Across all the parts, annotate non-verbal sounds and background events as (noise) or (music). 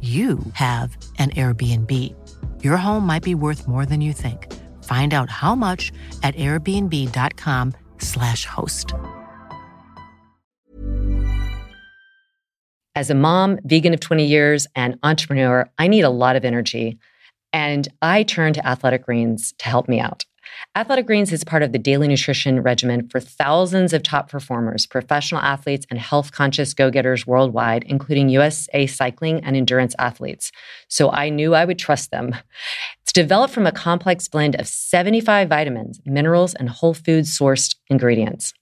you have an Airbnb. Your home might be worth more than you think. Find out how much at airbnb.com/slash host. As a mom, vegan of 20 years, and entrepreneur, I need a lot of energy. And I turn to Athletic Greens to help me out. Athletic Greens is part of the daily nutrition regimen for thousands of top performers, professional athletes, and health conscious go getters worldwide, including USA cycling and endurance athletes. So I knew I would trust them. It's developed from a complex blend of 75 vitamins, minerals, and whole food sourced ingredients.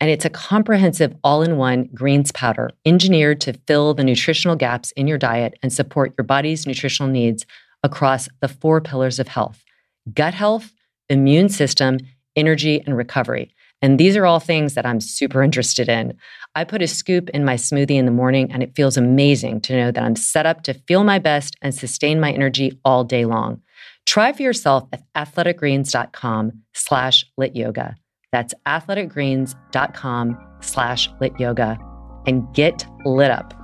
And it's a comprehensive all in one greens powder engineered to fill the nutritional gaps in your diet and support your body's nutritional needs across the four pillars of health gut health immune system, energy, and recovery. And these are all things that I'm super interested in. I put a scoop in my smoothie in the morning, and it feels amazing to know that I'm set up to feel my best and sustain my energy all day long. Try for yourself at athleticgreens.com slash lit yoga. That's athleticgreens.com slash lit yoga and get lit up.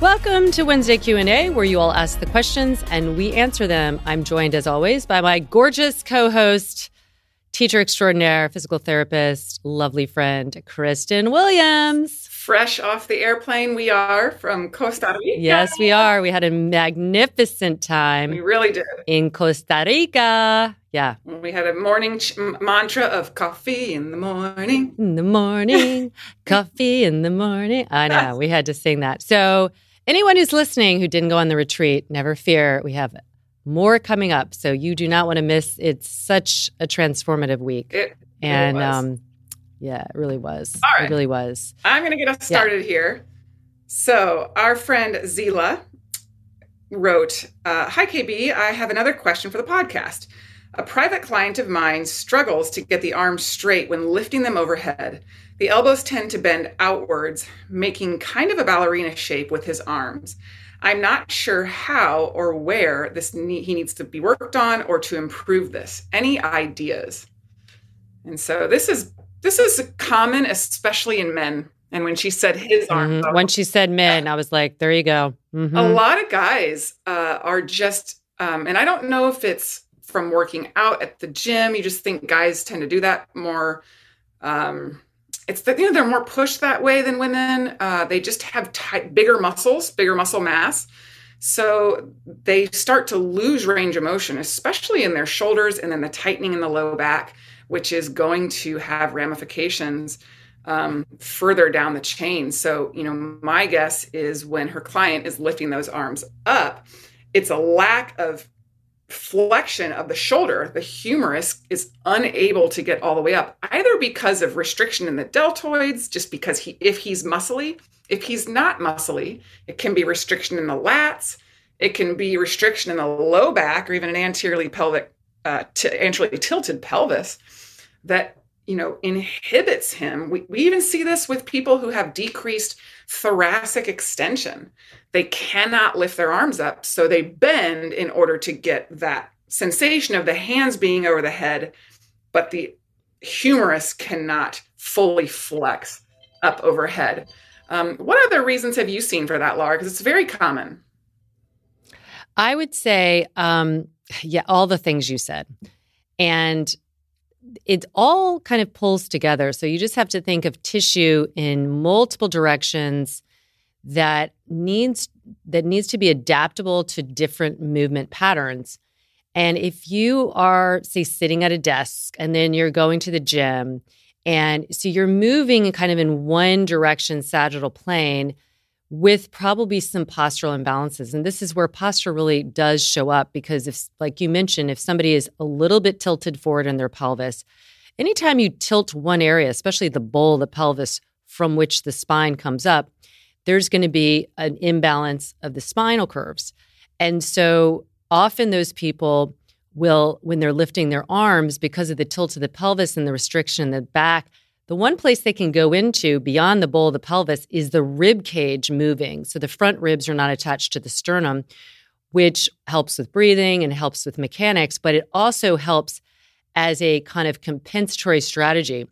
Welcome to Wednesday Q&A where you all ask the questions and we answer them. I'm joined as always by my gorgeous co-host, teacher extraordinaire, physical therapist, lovely friend Kristen Williams. Fresh off the airplane we are from Costa Rica. Yes, we are. We had a magnificent time. We really did. In Costa Rica. Yeah. We had a morning ch- mantra of coffee in the morning. In the morning, (laughs) coffee in the morning. I know. We had to sing that. So Anyone who's listening who didn't go on the retreat, never fear. We have more coming up. So you do not want to miss. It's such a transformative week. It and really um, yeah, it really was. All right. It really was. I'm going to get us started yeah. here. So our friend Zila wrote, uh, "Hi KB, I have another question for the podcast." A private client of mine struggles to get the arms straight when lifting them overhead. The elbows tend to bend outwards, making kind of a ballerina shape with his arms. I'm not sure how or where this ne- he needs to be worked on or to improve this. Any ideas? And so this is this is common, especially in men. And when she said his arms, mm-hmm. when she said men, I was like, there you go. Mm-hmm. A lot of guys uh, are just, um, and I don't know if it's from working out at the gym. You just think guys tend to do that more. Um, it's that you know they're more pushed that way than women. Uh, they just have tight, bigger muscles, bigger muscle mass, so they start to lose range of motion, especially in their shoulders, and then the tightening in the low back, which is going to have ramifications um, further down the chain. So you know, my guess is when her client is lifting those arms up, it's a lack of flexion of the shoulder, the humerus is unable to get all the way up, either because of restriction in the deltoids, just because he if he's muscly, if he's not muscly, it can be restriction in the lats, It can be restriction in the low back or even an anteriorly pelvic, uh, t- anteriorly tilted pelvis that you know inhibits him. We, we even see this with people who have decreased thoracic extension. They cannot lift their arms up, so they bend in order to get that sensation of the hands being over the head, but the humerus cannot fully flex up overhead. Um, what other reasons have you seen for that, Lara? Because it's very common. I would say, um, yeah, all the things you said. And it all kind of pulls together. So you just have to think of tissue in multiple directions that needs that needs to be adaptable to different movement patterns. And if you are say sitting at a desk and then you're going to the gym and so you're moving kind of in one direction sagittal plane with probably some postural imbalances. And this is where posture really does show up because if, like you mentioned, if somebody is a little bit tilted forward in their pelvis, anytime you tilt one area, especially the bowl the pelvis from which the spine comes up, there's going to be an imbalance of the spinal curves. And so often those people will, when they're lifting their arms because of the tilt of the pelvis and the restriction in the back, the one place they can go into beyond the bowl of the pelvis is the rib cage moving. So the front ribs are not attached to the sternum, which helps with breathing and helps with mechanics, but it also helps as a kind of compensatory strategy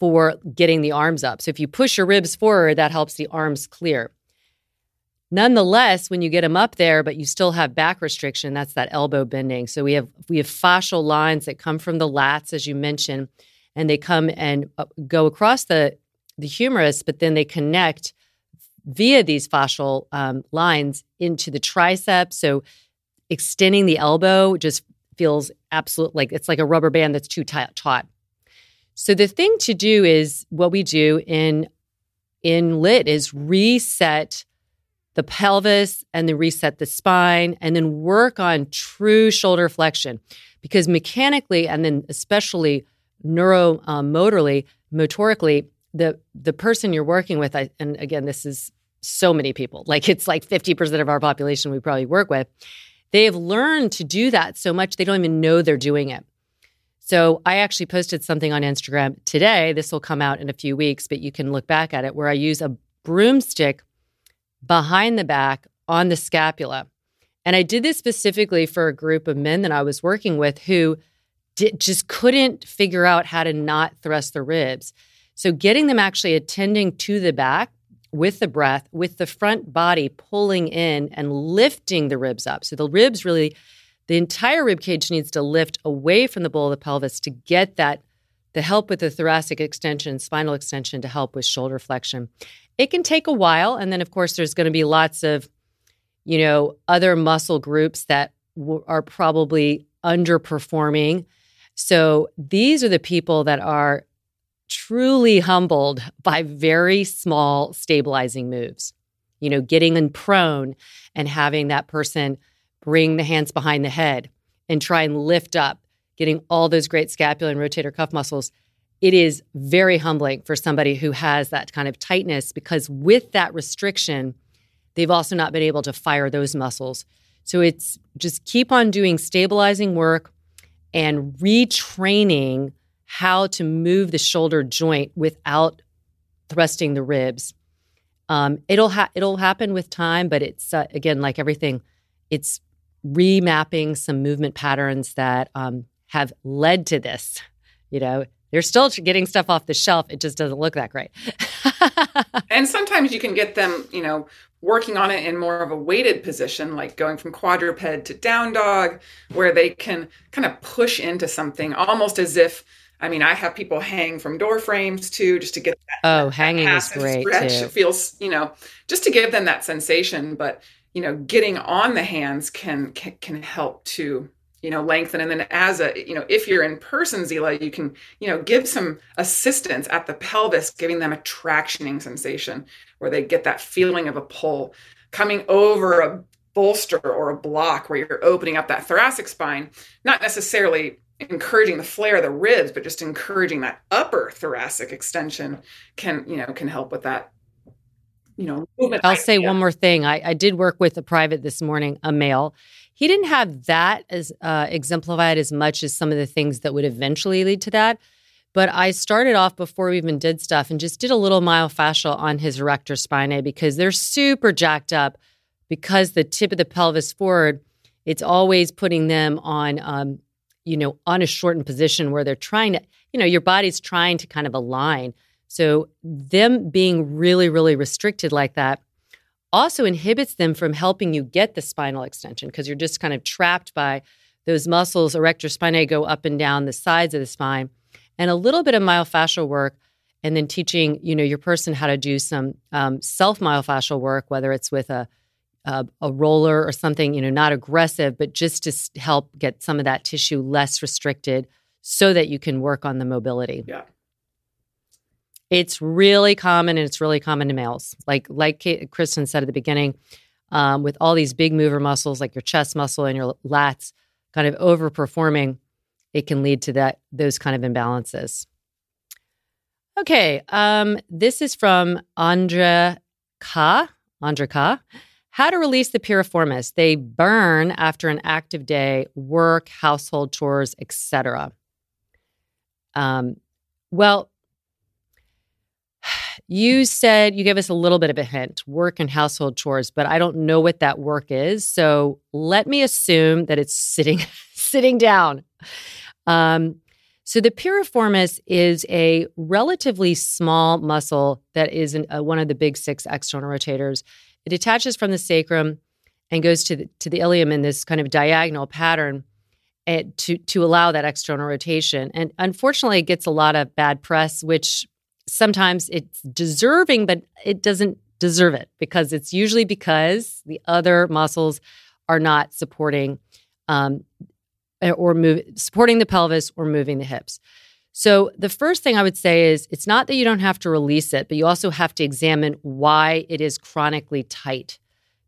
for getting the arms up. So if you push your ribs forward, that helps the arms clear. Nonetheless, when you get them up there, but you still have back restriction, that's that elbow bending. So we have we have fascial lines that come from the lats, as you mentioned, and they come and uh, go across the the humerus, but then they connect via these fascial um, lines into the triceps. So extending the elbow just feels absolute like it's like a rubber band that's too tight, taut. So the thing to do is what we do in in lit is reset the pelvis and then reset the spine and then work on true shoulder flexion because mechanically and then especially neuromotorly, um, motorically, the the person you're working with, I, and again, this is so many people, like it's like 50% of our population we probably work with, they have learned to do that so much they don't even know they're doing it. So I actually posted something on Instagram today. This will come out in a few weeks, but you can look back at it where I use a broomstick behind the back on the scapula. And I did this specifically for a group of men that I was working with who did, just couldn't figure out how to not thrust the ribs. So getting them actually attending to the back with the breath, with the front body pulling in and lifting the ribs up. So the ribs really, the entire rib cage needs to lift away from the bowl of the pelvis to get that, the help with the thoracic extension, spinal extension to help with shoulder flexion. It can take a while. And then, of course, there's going to be lots of, you know, other muscle groups that w- are probably underperforming so these are the people that are truly humbled by very small stabilizing moves. You know, getting in prone and having that person bring the hands behind the head and try and lift up, getting all those great scapular and rotator cuff muscles. It is very humbling for somebody who has that kind of tightness because with that restriction, they've also not been able to fire those muscles. So it's just keep on doing stabilizing work, and retraining how to move the shoulder joint without thrusting the ribs. Um, it'll ha- it'll happen with time, but it's uh, again like everything, it's remapping some movement patterns that um, have led to this. You know, they're still getting stuff off the shelf. It just doesn't look that great. (laughs) and sometimes you can get them, you know, working on it in more of a weighted position, like going from quadruped to down dog, where they can kind of push into something almost as if. I mean, I have people hang from door frames too, just to get that. Oh, that hanging is great stretch. too. It feels, you know, just to give them that sensation. But you know, getting on the hands can can, can help to you know lengthen and then as a you know if you're in person zila you can you know give some assistance at the pelvis giving them a tractioning sensation where they get that feeling of a pull coming over a bolster or a block where you're opening up that thoracic spine not necessarily encouraging the flare of the ribs but just encouraging that upper thoracic extension can you know can help with that you know, movement. I'll say one more thing. I, I did work with a private this morning, a male. He didn't have that as uh, exemplified as much as some of the things that would eventually lead to that. But I started off before we even did stuff and just did a little myofascial on his erector spinae because they're super jacked up because the tip of the pelvis forward, it's always putting them on, um, you know, on a shortened position where they're trying to, you know, your body's trying to kind of align. So them being really, really restricted like that also inhibits them from helping you get the spinal extension because you're just kind of trapped by those muscles. Erector spinae go up and down the sides of the spine and a little bit of myofascial work and then teaching you know your person how to do some um, self myofascial work whether it's with a, a, a roller or something you know not aggressive but just to help get some of that tissue less restricted so that you can work on the mobility yeah it's really common and it's really common to males like like kristen said at the beginning um, with all these big mover muscles like your chest muscle and your lats kind of overperforming it can lead to that those kind of imbalances. Okay, um, this is from Andra Ka. Andra Ka. How to release the piriformis. They burn after an active day, work, household chores, etc. Um, well, you said you gave us a little bit of a hint work and household chores, but I don't know what that work is. So let me assume that it's sitting (laughs) sitting down. Um, so the piriformis is a relatively small muscle that is an, uh, one of the big six external rotators. It attaches from the sacrum and goes to the, to the ilium in this kind of diagonal pattern eh, to to allow that external rotation. And unfortunately, it gets a lot of bad press, which sometimes it's deserving, but it doesn't deserve it because it's usually because the other muscles are not supporting um, uh, or move supporting the pelvis or moving the hips. So the first thing I would say is it's not that you don't have to release it, but you also have to examine why it is chronically tight.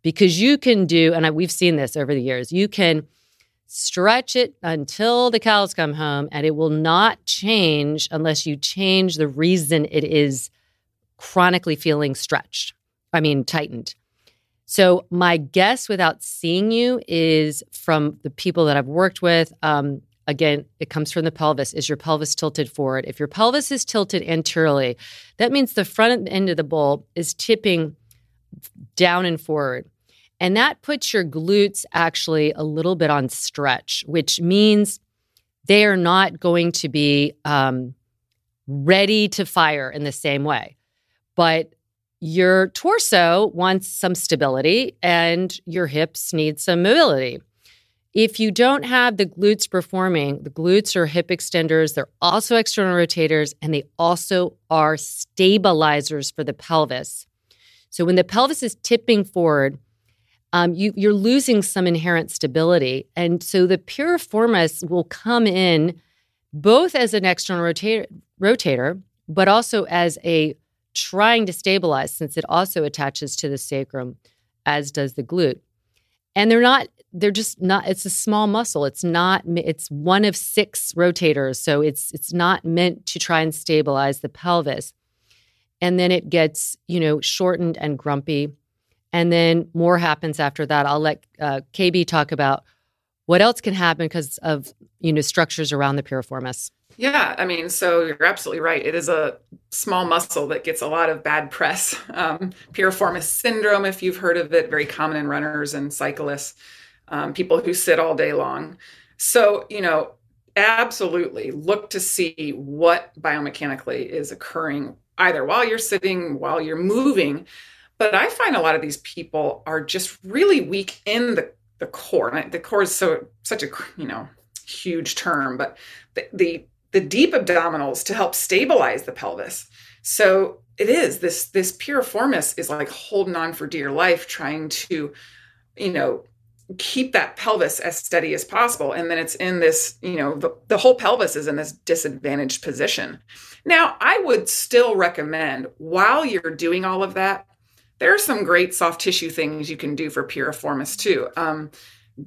Because you can do, and we've seen this over the years, you can stretch it until the cows come home, and it will not change unless you change the reason it is chronically feeling stretched. I mean, tightened. So, my guess without seeing you is from the people that I've worked with. Um, again, it comes from the pelvis. Is your pelvis tilted forward? If your pelvis is tilted anteriorly, that means the front end of the bowl is tipping down and forward. And that puts your glutes actually a little bit on stretch, which means they are not going to be um, ready to fire in the same way. But your torso wants some stability and your hips need some mobility. If you don't have the glutes performing, the glutes are hip extenders, they're also external rotators, and they also are stabilizers for the pelvis. So when the pelvis is tipping forward, um, you, you're losing some inherent stability. And so the piriformis will come in both as an external rotator, rotator but also as a trying to stabilize since it also attaches to the sacrum, as does the glute. And they're not, they're just not, it's a small muscle. It's not, it's one of six rotators. So it's, it's not meant to try and stabilize the pelvis. And then it gets, you know, shortened and grumpy. And then more happens after that. I'll let uh, KB talk about what else can happen because of, you know, structures around the piriformis. Yeah, I mean, so you're absolutely right. It is a small muscle that gets a lot of bad press. (laughs) Um, piriformis syndrome, if you've heard of it, very common in runners and cyclists, um, people who sit all day long. So, you know, absolutely look to see what biomechanically is occurring either while you're sitting, while you're moving. But I find a lot of these people are just really weak in the, the core. And the core is so such a you know huge term, but the, the the deep abdominals to help stabilize the pelvis. So it is this this piriformis is like holding on for dear life, trying to, you know, keep that pelvis as steady as possible. And then it's in this, you know, the, the whole pelvis is in this disadvantaged position. Now, I would still recommend while you're doing all of that, there are some great soft tissue things you can do for piriformis too. Um,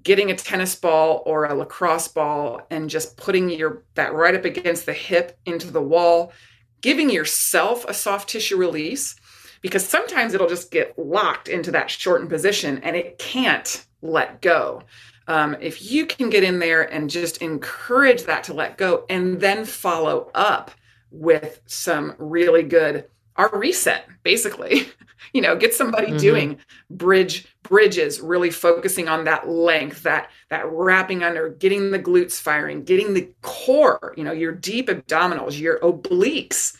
getting a tennis ball or a lacrosse ball and just putting your that right up against the hip into the wall, giving yourself a soft tissue release. because sometimes it'll just get locked into that shortened position and it can't let go. Um, if you can get in there and just encourage that to let go and then follow up with some really good our reset basically (laughs) you know get somebody mm-hmm. doing bridge bridges really focusing on that length that that wrapping under getting the glutes firing getting the core you know your deep abdominals your obliques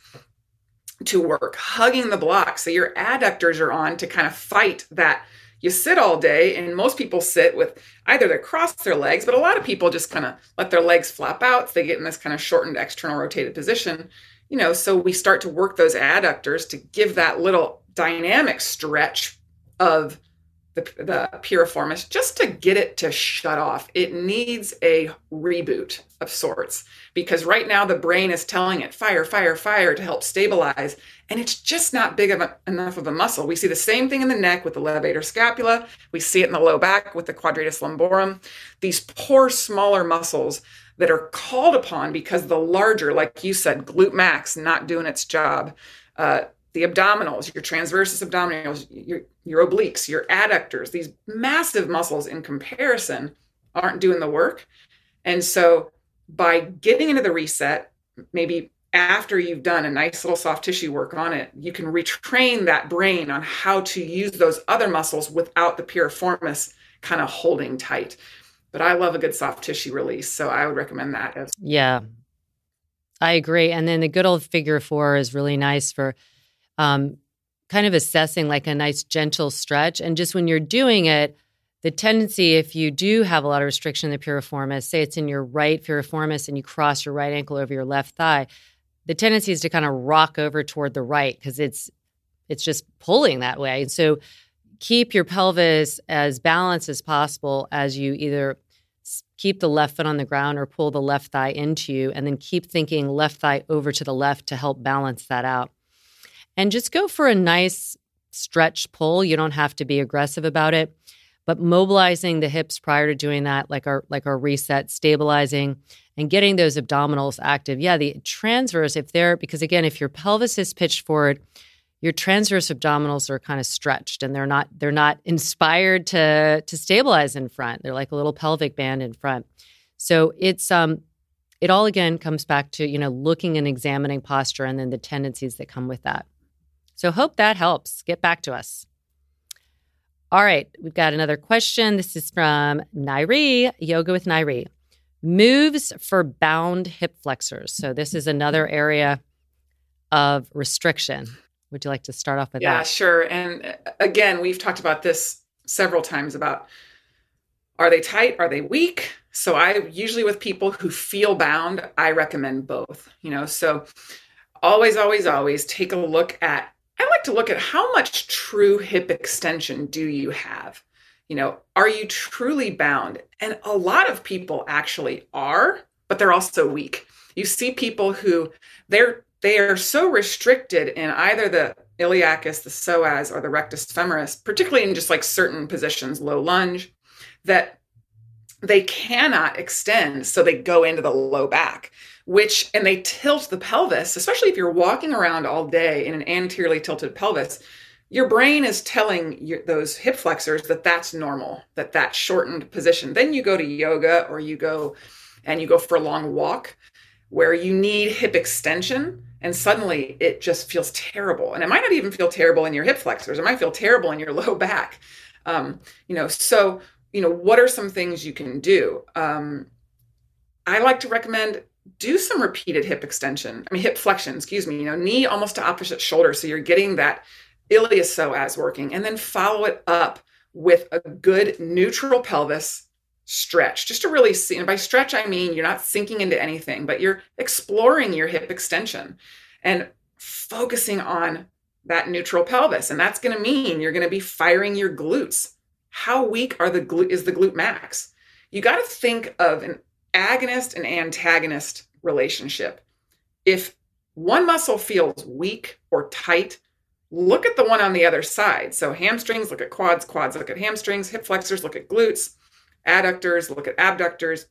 to work hugging the block so your adductors are on to kind of fight that you sit all day and most people sit with either they cross their legs but a lot of people just kind of let their legs flap out so they get in this kind of shortened external rotated position you know so we start to work those adductors to give that little dynamic stretch of the, the piriformis just to get it to shut off. It needs a reboot of sorts because right now the brain is telling it fire, fire, fire to help stabilize. And it's just not big of a, enough of a muscle. We see the same thing in the neck with the levator scapula. We see it in the low back with the quadratus lumborum. These poor, smaller muscles that are called upon because the larger, like you said, glute max not doing its job. Uh, the abdominals, your transversus abdominals, your, your obliques, your adductors, these massive muscles in comparison aren't doing the work. And so by getting into the reset, maybe after you've done a nice little soft tissue work on it, you can retrain that brain on how to use those other muscles without the piriformis kind of holding tight. But I love a good soft tissue release. So I would recommend that as Yeah. I agree. And then the good old figure four is really nice for um, kind of assessing like a nice gentle stretch. And just when you're doing it, the tendency, if you do have a lot of restriction in the piriformis, say it's in your right piriformis and you cross your right ankle over your left thigh, the tendency is to kind of rock over toward the right because it's it's just pulling that way. And so keep your pelvis as balanced as possible as you either keep the left foot on the ground or pull the left thigh into you and then keep thinking left thigh over to the left to help balance that out and just go for a nice stretch pull. You don't have to be aggressive about it, but mobilizing the hips prior to doing that, like our like our reset, stabilizing and getting those abdominals active. Yeah, the transverse, if they're because again, if your pelvis is pitched forward, your transverse abdominals are kind of stretched and they're not they're not inspired to to stabilize in front. They're like a little pelvic band in front. So it's um it all again comes back to you know looking and examining posture and then the tendencies that come with that. So, hope that helps. Get back to us. All right, we've got another question. This is from Nairi, Yoga with Nairi. Moves for bound hip flexors. So, this is another area of restriction. Would you like to start off with yeah, that? Yeah, sure. And uh, again, we've talked about this several times about are they tight? Are they weak? So I usually with people who feel bound, I recommend both. You know, so always, always, always take a look at I like to look at how much true hip extension do you have? You know, are you truly bound? And a lot of people actually are, but they're also weak. You see people who they're they are so restricted in either the iliacus, the psoas, or the rectus femoris, particularly in just like certain positions, low lunge, that they cannot extend. So they go into the low back which and they tilt the pelvis, especially if you're walking around all day in an anteriorly tilted pelvis. Your brain is telling your, those hip flexors that that's normal, that that shortened position. Then you go to yoga or you go and you go for a long walk where you need hip extension and suddenly it just feels terrible and it might not even feel terrible in your hip flexors it might feel terrible in your (laughs) low back um, you know so you know what are some things you can do um, i like to recommend do some repeated hip extension. I mean, hip flexion, excuse me, you know, knee almost to opposite shoulder. So you're getting that iliopsoas working and then follow it up with a good neutral pelvis stretch just to really see. And by stretch, I mean you're not sinking into anything, but you're exploring your hip extension and focusing on that neutral pelvis. And that's going to mean you're going to be firing your glutes. How weak are the glute is the glute max? You got to think of an agonist and antagonist relationship. If one muscle feels weak or tight, look at the one on the other side. So hamstrings, look at quads, quads, look at hamstrings, hip flexors, look at glutes, adductors, look at abductors.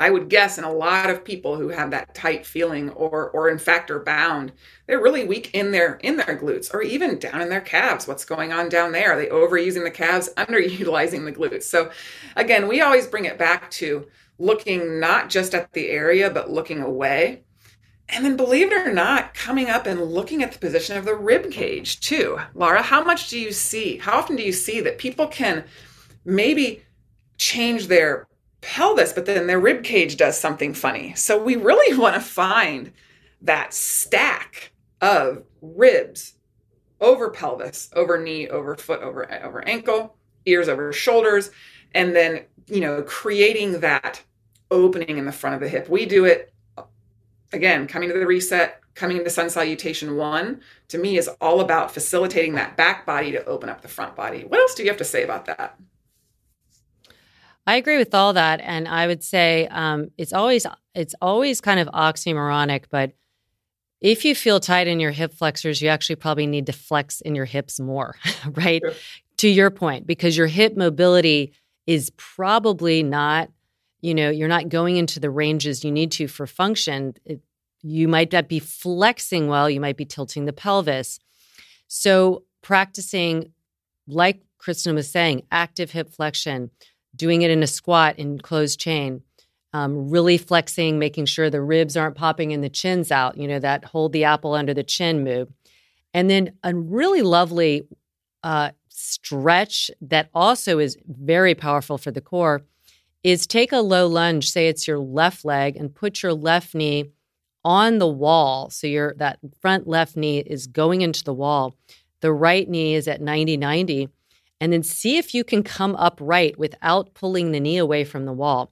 I would guess in a lot of people who have that tight feeling or or in fact are bound, they're really weak in their in their glutes or even down in their calves. What's going on down there? Are they overusing the calves, (laughs) underutilizing the glutes? So again, we always bring it back to looking not just at the area but looking away. And then believe it or not, coming up and looking at the position of the rib cage too. Lara, how much do you see? How often do you see that people can maybe change their pelvis, but then their rib cage does something funny. So we really (laughs) want to find that stack of ribs over pelvis, over knee, over foot, over over ankle, ears over shoulders, and then you know creating that opening in the front of the hip. We do it again, coming to the reset, coming into sun salutation one. To me, is all about facilitating that back body to open up the front body. What else do you have to say about that? I agree with all that, and I would say um, it's always it's always kind of oxymoronic, but if you feel tight in your hip flexors, you actually probably need to flex in your hips more, (laughs) right? Sure. To your point, because your hip mobility is probably not, you know, you're not going into the ranges you need to for function. It, you might not be flexing well, you might be tilting the pelvis. So, practicing, like Kristen was saying, active hip flexion, doing it in a squat in closed chain, um, really flexing, making sure the ribs aren't popping and the chin's out, you know, that hold the apple under the chin move. And then a really lovely uh, stretch that also is very powerful for the core is take a low lunge, say it's your left leg, and put your left knee on the wall. So your that front left knee is going into the wall. The right knee is at 90 90 and then see if you can come upright without pulling the knee away from the wall.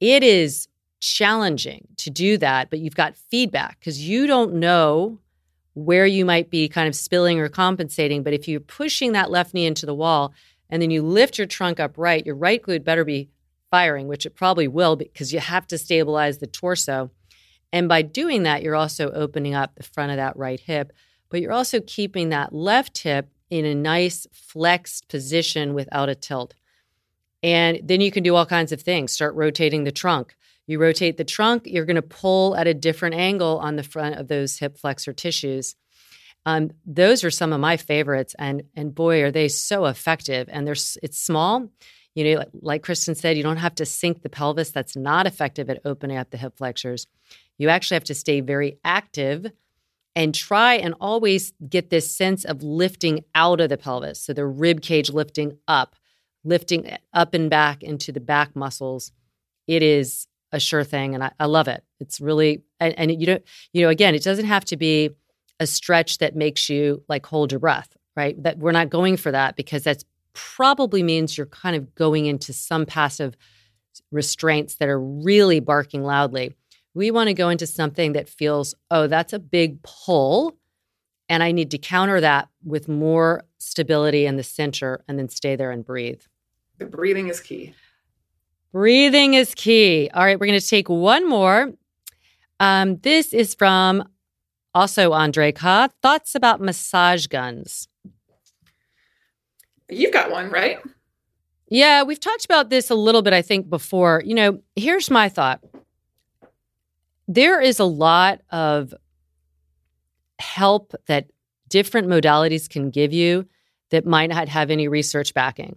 It is challenging to do that, but you've got feedback because you don't know where you might be kind of spilling or compensating. But if you're pushing that left knee into the wall and then you lift your trunk upright, your right glute better be firing, which it probably will because you have to stabilize the torso. And by doing that, you're also opening up the front of that right hip, but you're also keeping that left hip in a nice flexed position without a tilt. And then you can do all kinds of things. Start rotating the trunk. You rotate the trunk, you're going to pull at a different angle on the front of those hip flexor tissues. Um, those are some of my favorites, and and boy, are they so effective. And they're it's small. You know, like, like Kristen said, you don't have to sink the pelvis. That's not effective at opening up the hip flexors. You actually have to stay very active and try and always get this sense of lifting out of the pelvis. So the rib cage lifting up, lifting up and back into the back muscles. It is a sure thing. And I, I love it. It's really, and, and you don't, you know, again, it doesn't have to be a stretch that makes you like hold your breath, right? That we're not going for that because that's probably means you're kind of going into some passive restraints that are really barking loudly. We want to go into something that feels, oh, that's a big pull. And I need to counter that with more stability in the center and then stay there and breathe. The breathing is key. Breathing is key. All right, we're going to take one more. Um, this is from also Andre Ka. Thoughts about massage guns? You've got one, right? Yeah, we've talked about this a little bit, I think, before. You know, here's my thought there is a lot of help that different modalities can give you that might not have any research backing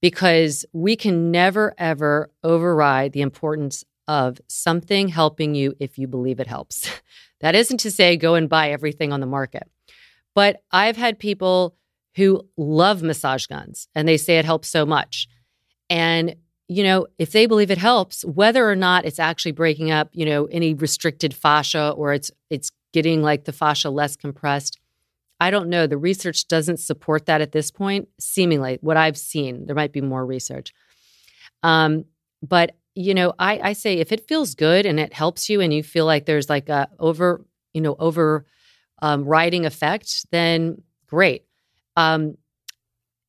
because we can never ever override the importance of something helping you if you believe it helps. (laughs) that isn't to say go and buy everything on the market. But I've had people who love massage guns and they say it helps so much. And you know, if they believe it helps, whether or not it's actually breaking up, you know, any restricted fascia or it's it's getting like the fascia less compressed, I don't know. The research doesn't support that at this point. Seemingly, what I've seen, there might be more research. Um, but you know, I, I say if it feels good and it helps you, and you feel like there's like a over, you know, over um, riding effect, then great. Um,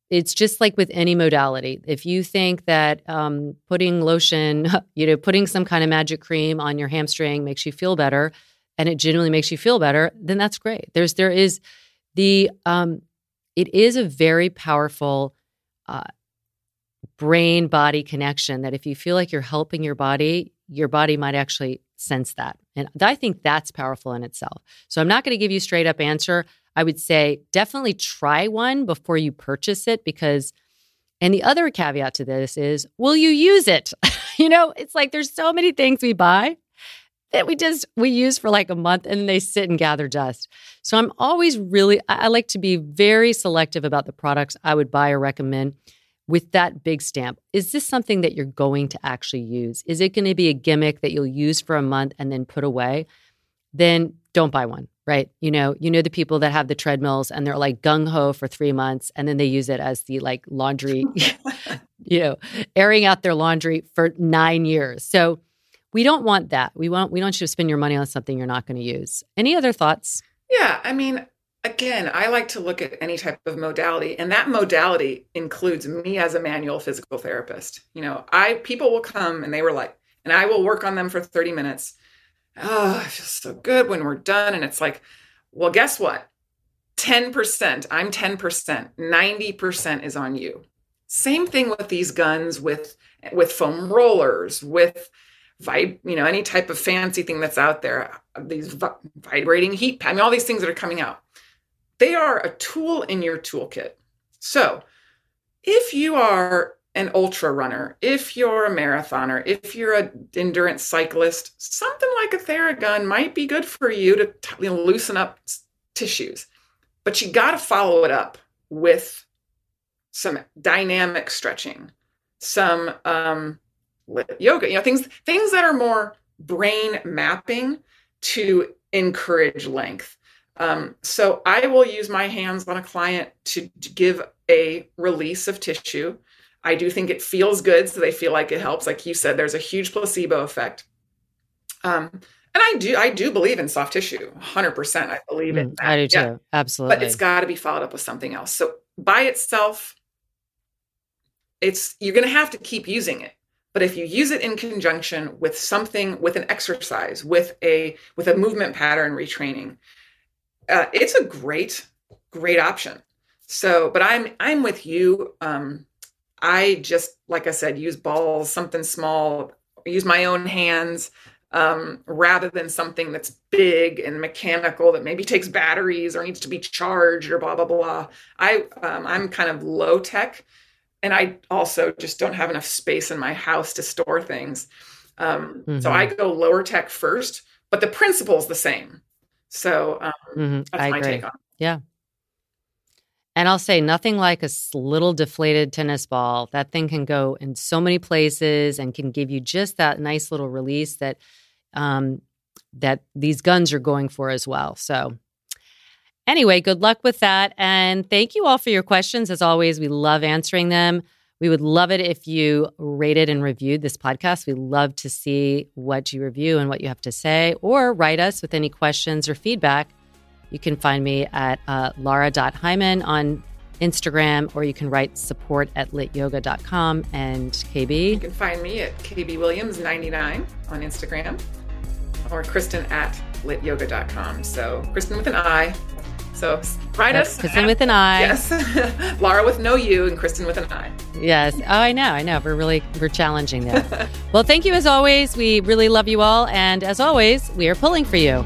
it's just like with any modality. If you think that um, putting lotion, (laughs) you know, putting some kind of magic cream on your hamstring makes you feel better, and it genuinely makes you feel better, then that's great. There's there is the um, it is a very powerful uh, brain body connection that if you feel like you're helping your body, your body might actually sense that. And I think that's powerful in itself. So I'm not going to give you straight up answer. I would say definitely try one before you purchase it because and the other caveat to this is will you use it? (laughs) you know, it's like there's so many things we buy that we just we use for like a month and they sit and gather dust. So I'm always really I like to be very selective about the products I would buy or recommend with that big stamp. Is this something that you're going to actually use? Is it going to be a gimmick that you'll use for a month and then put away? Then don't buy one, right? You know, you know the people that have the treadmills and they're like gung ho for 3 months and then they use it as the like laundry (laughs) you know, airing out their laundry for 9 years. So we don't want that. We want we don't want you to spend your money on something you're not going to use. Any other thoughts? Yeah, I mean, again, I like to look at any type of modality, and that modality includes me as a manual physical therapist. You know, I people will come and they were like, and I will work on them for 30 minutes. Oh, it feels so good when we're done. And it's like, well, guess what? 10%, I'm 10%, 90% is on you. Same thing with these guns, with with foam rollers, with vibe, you know, any type of fancy thing that's out there, these vibrating heat, I mean, all these things that are coming out they are a tool in your toolkit. So, if you are an ultra runner, if you're a marathoner, if you're an endurance cyclist, something like a Theragun might be good for you to loosen up tissues. But you got to follow it up with some dynamic stretching, some um, yoga, you know, things things that are more brain mapping to encourage length. Um, so I will use my hands on a client to, give a release of tissue. I do think it feels good, so they feel like it helps. Like you said, there's a huge placebo effect. Um, and I do, I do believe in soft tissue, 100%. I believe in mm, that. I do too, yeah. absolutely. But it's got to be followed up with something else. So by itself, it's you're going to have to keep using it. But if you use it in conjunction with something, with an exercise, with a with a movement pattern retraining, uh, it's a great, great option. So, but I'm I'm with you. Um, I just like I said, use balls, something small, use my own hands um, rather than something that's big and mechanical that maybe takes batteries or needs to be charged or blah blah blah. I um, I'm kind of low tech, and I also just don't have enough space in my house to store things. Um, mm-hmm. So I go lower tech first, but the principle is the same. So um, mm-hmm. that's I my agree. take on. It. Yeah. And I'll say nothing like a little deflated tennis ball. That thing can go in so many places and can give you just that nice little release that um, that these guns are going for as well. So anyway, good luck with that. And thank you all for your questions. As always, we love answering them. We would love it if you rated and reviewed this podcast. We love to see what you review and what you have to say, or write us with any questions or feedback. You can find me at uh, lara.heimann on Instagram, or you can write support at lityoga.com. And KB? You can find me at kbwilliams99 on Instagram, or Kristen at lityoga.com. So Kristen with an I, so write That's us. Kristen with an I. Yes. (laughs) Lara with no U and Kristen with an I. Yes. Oh, I know. I know. We're really we're challenging that. (laughs) well, thank you as always. We really love you all, and as always, we are pulling for you.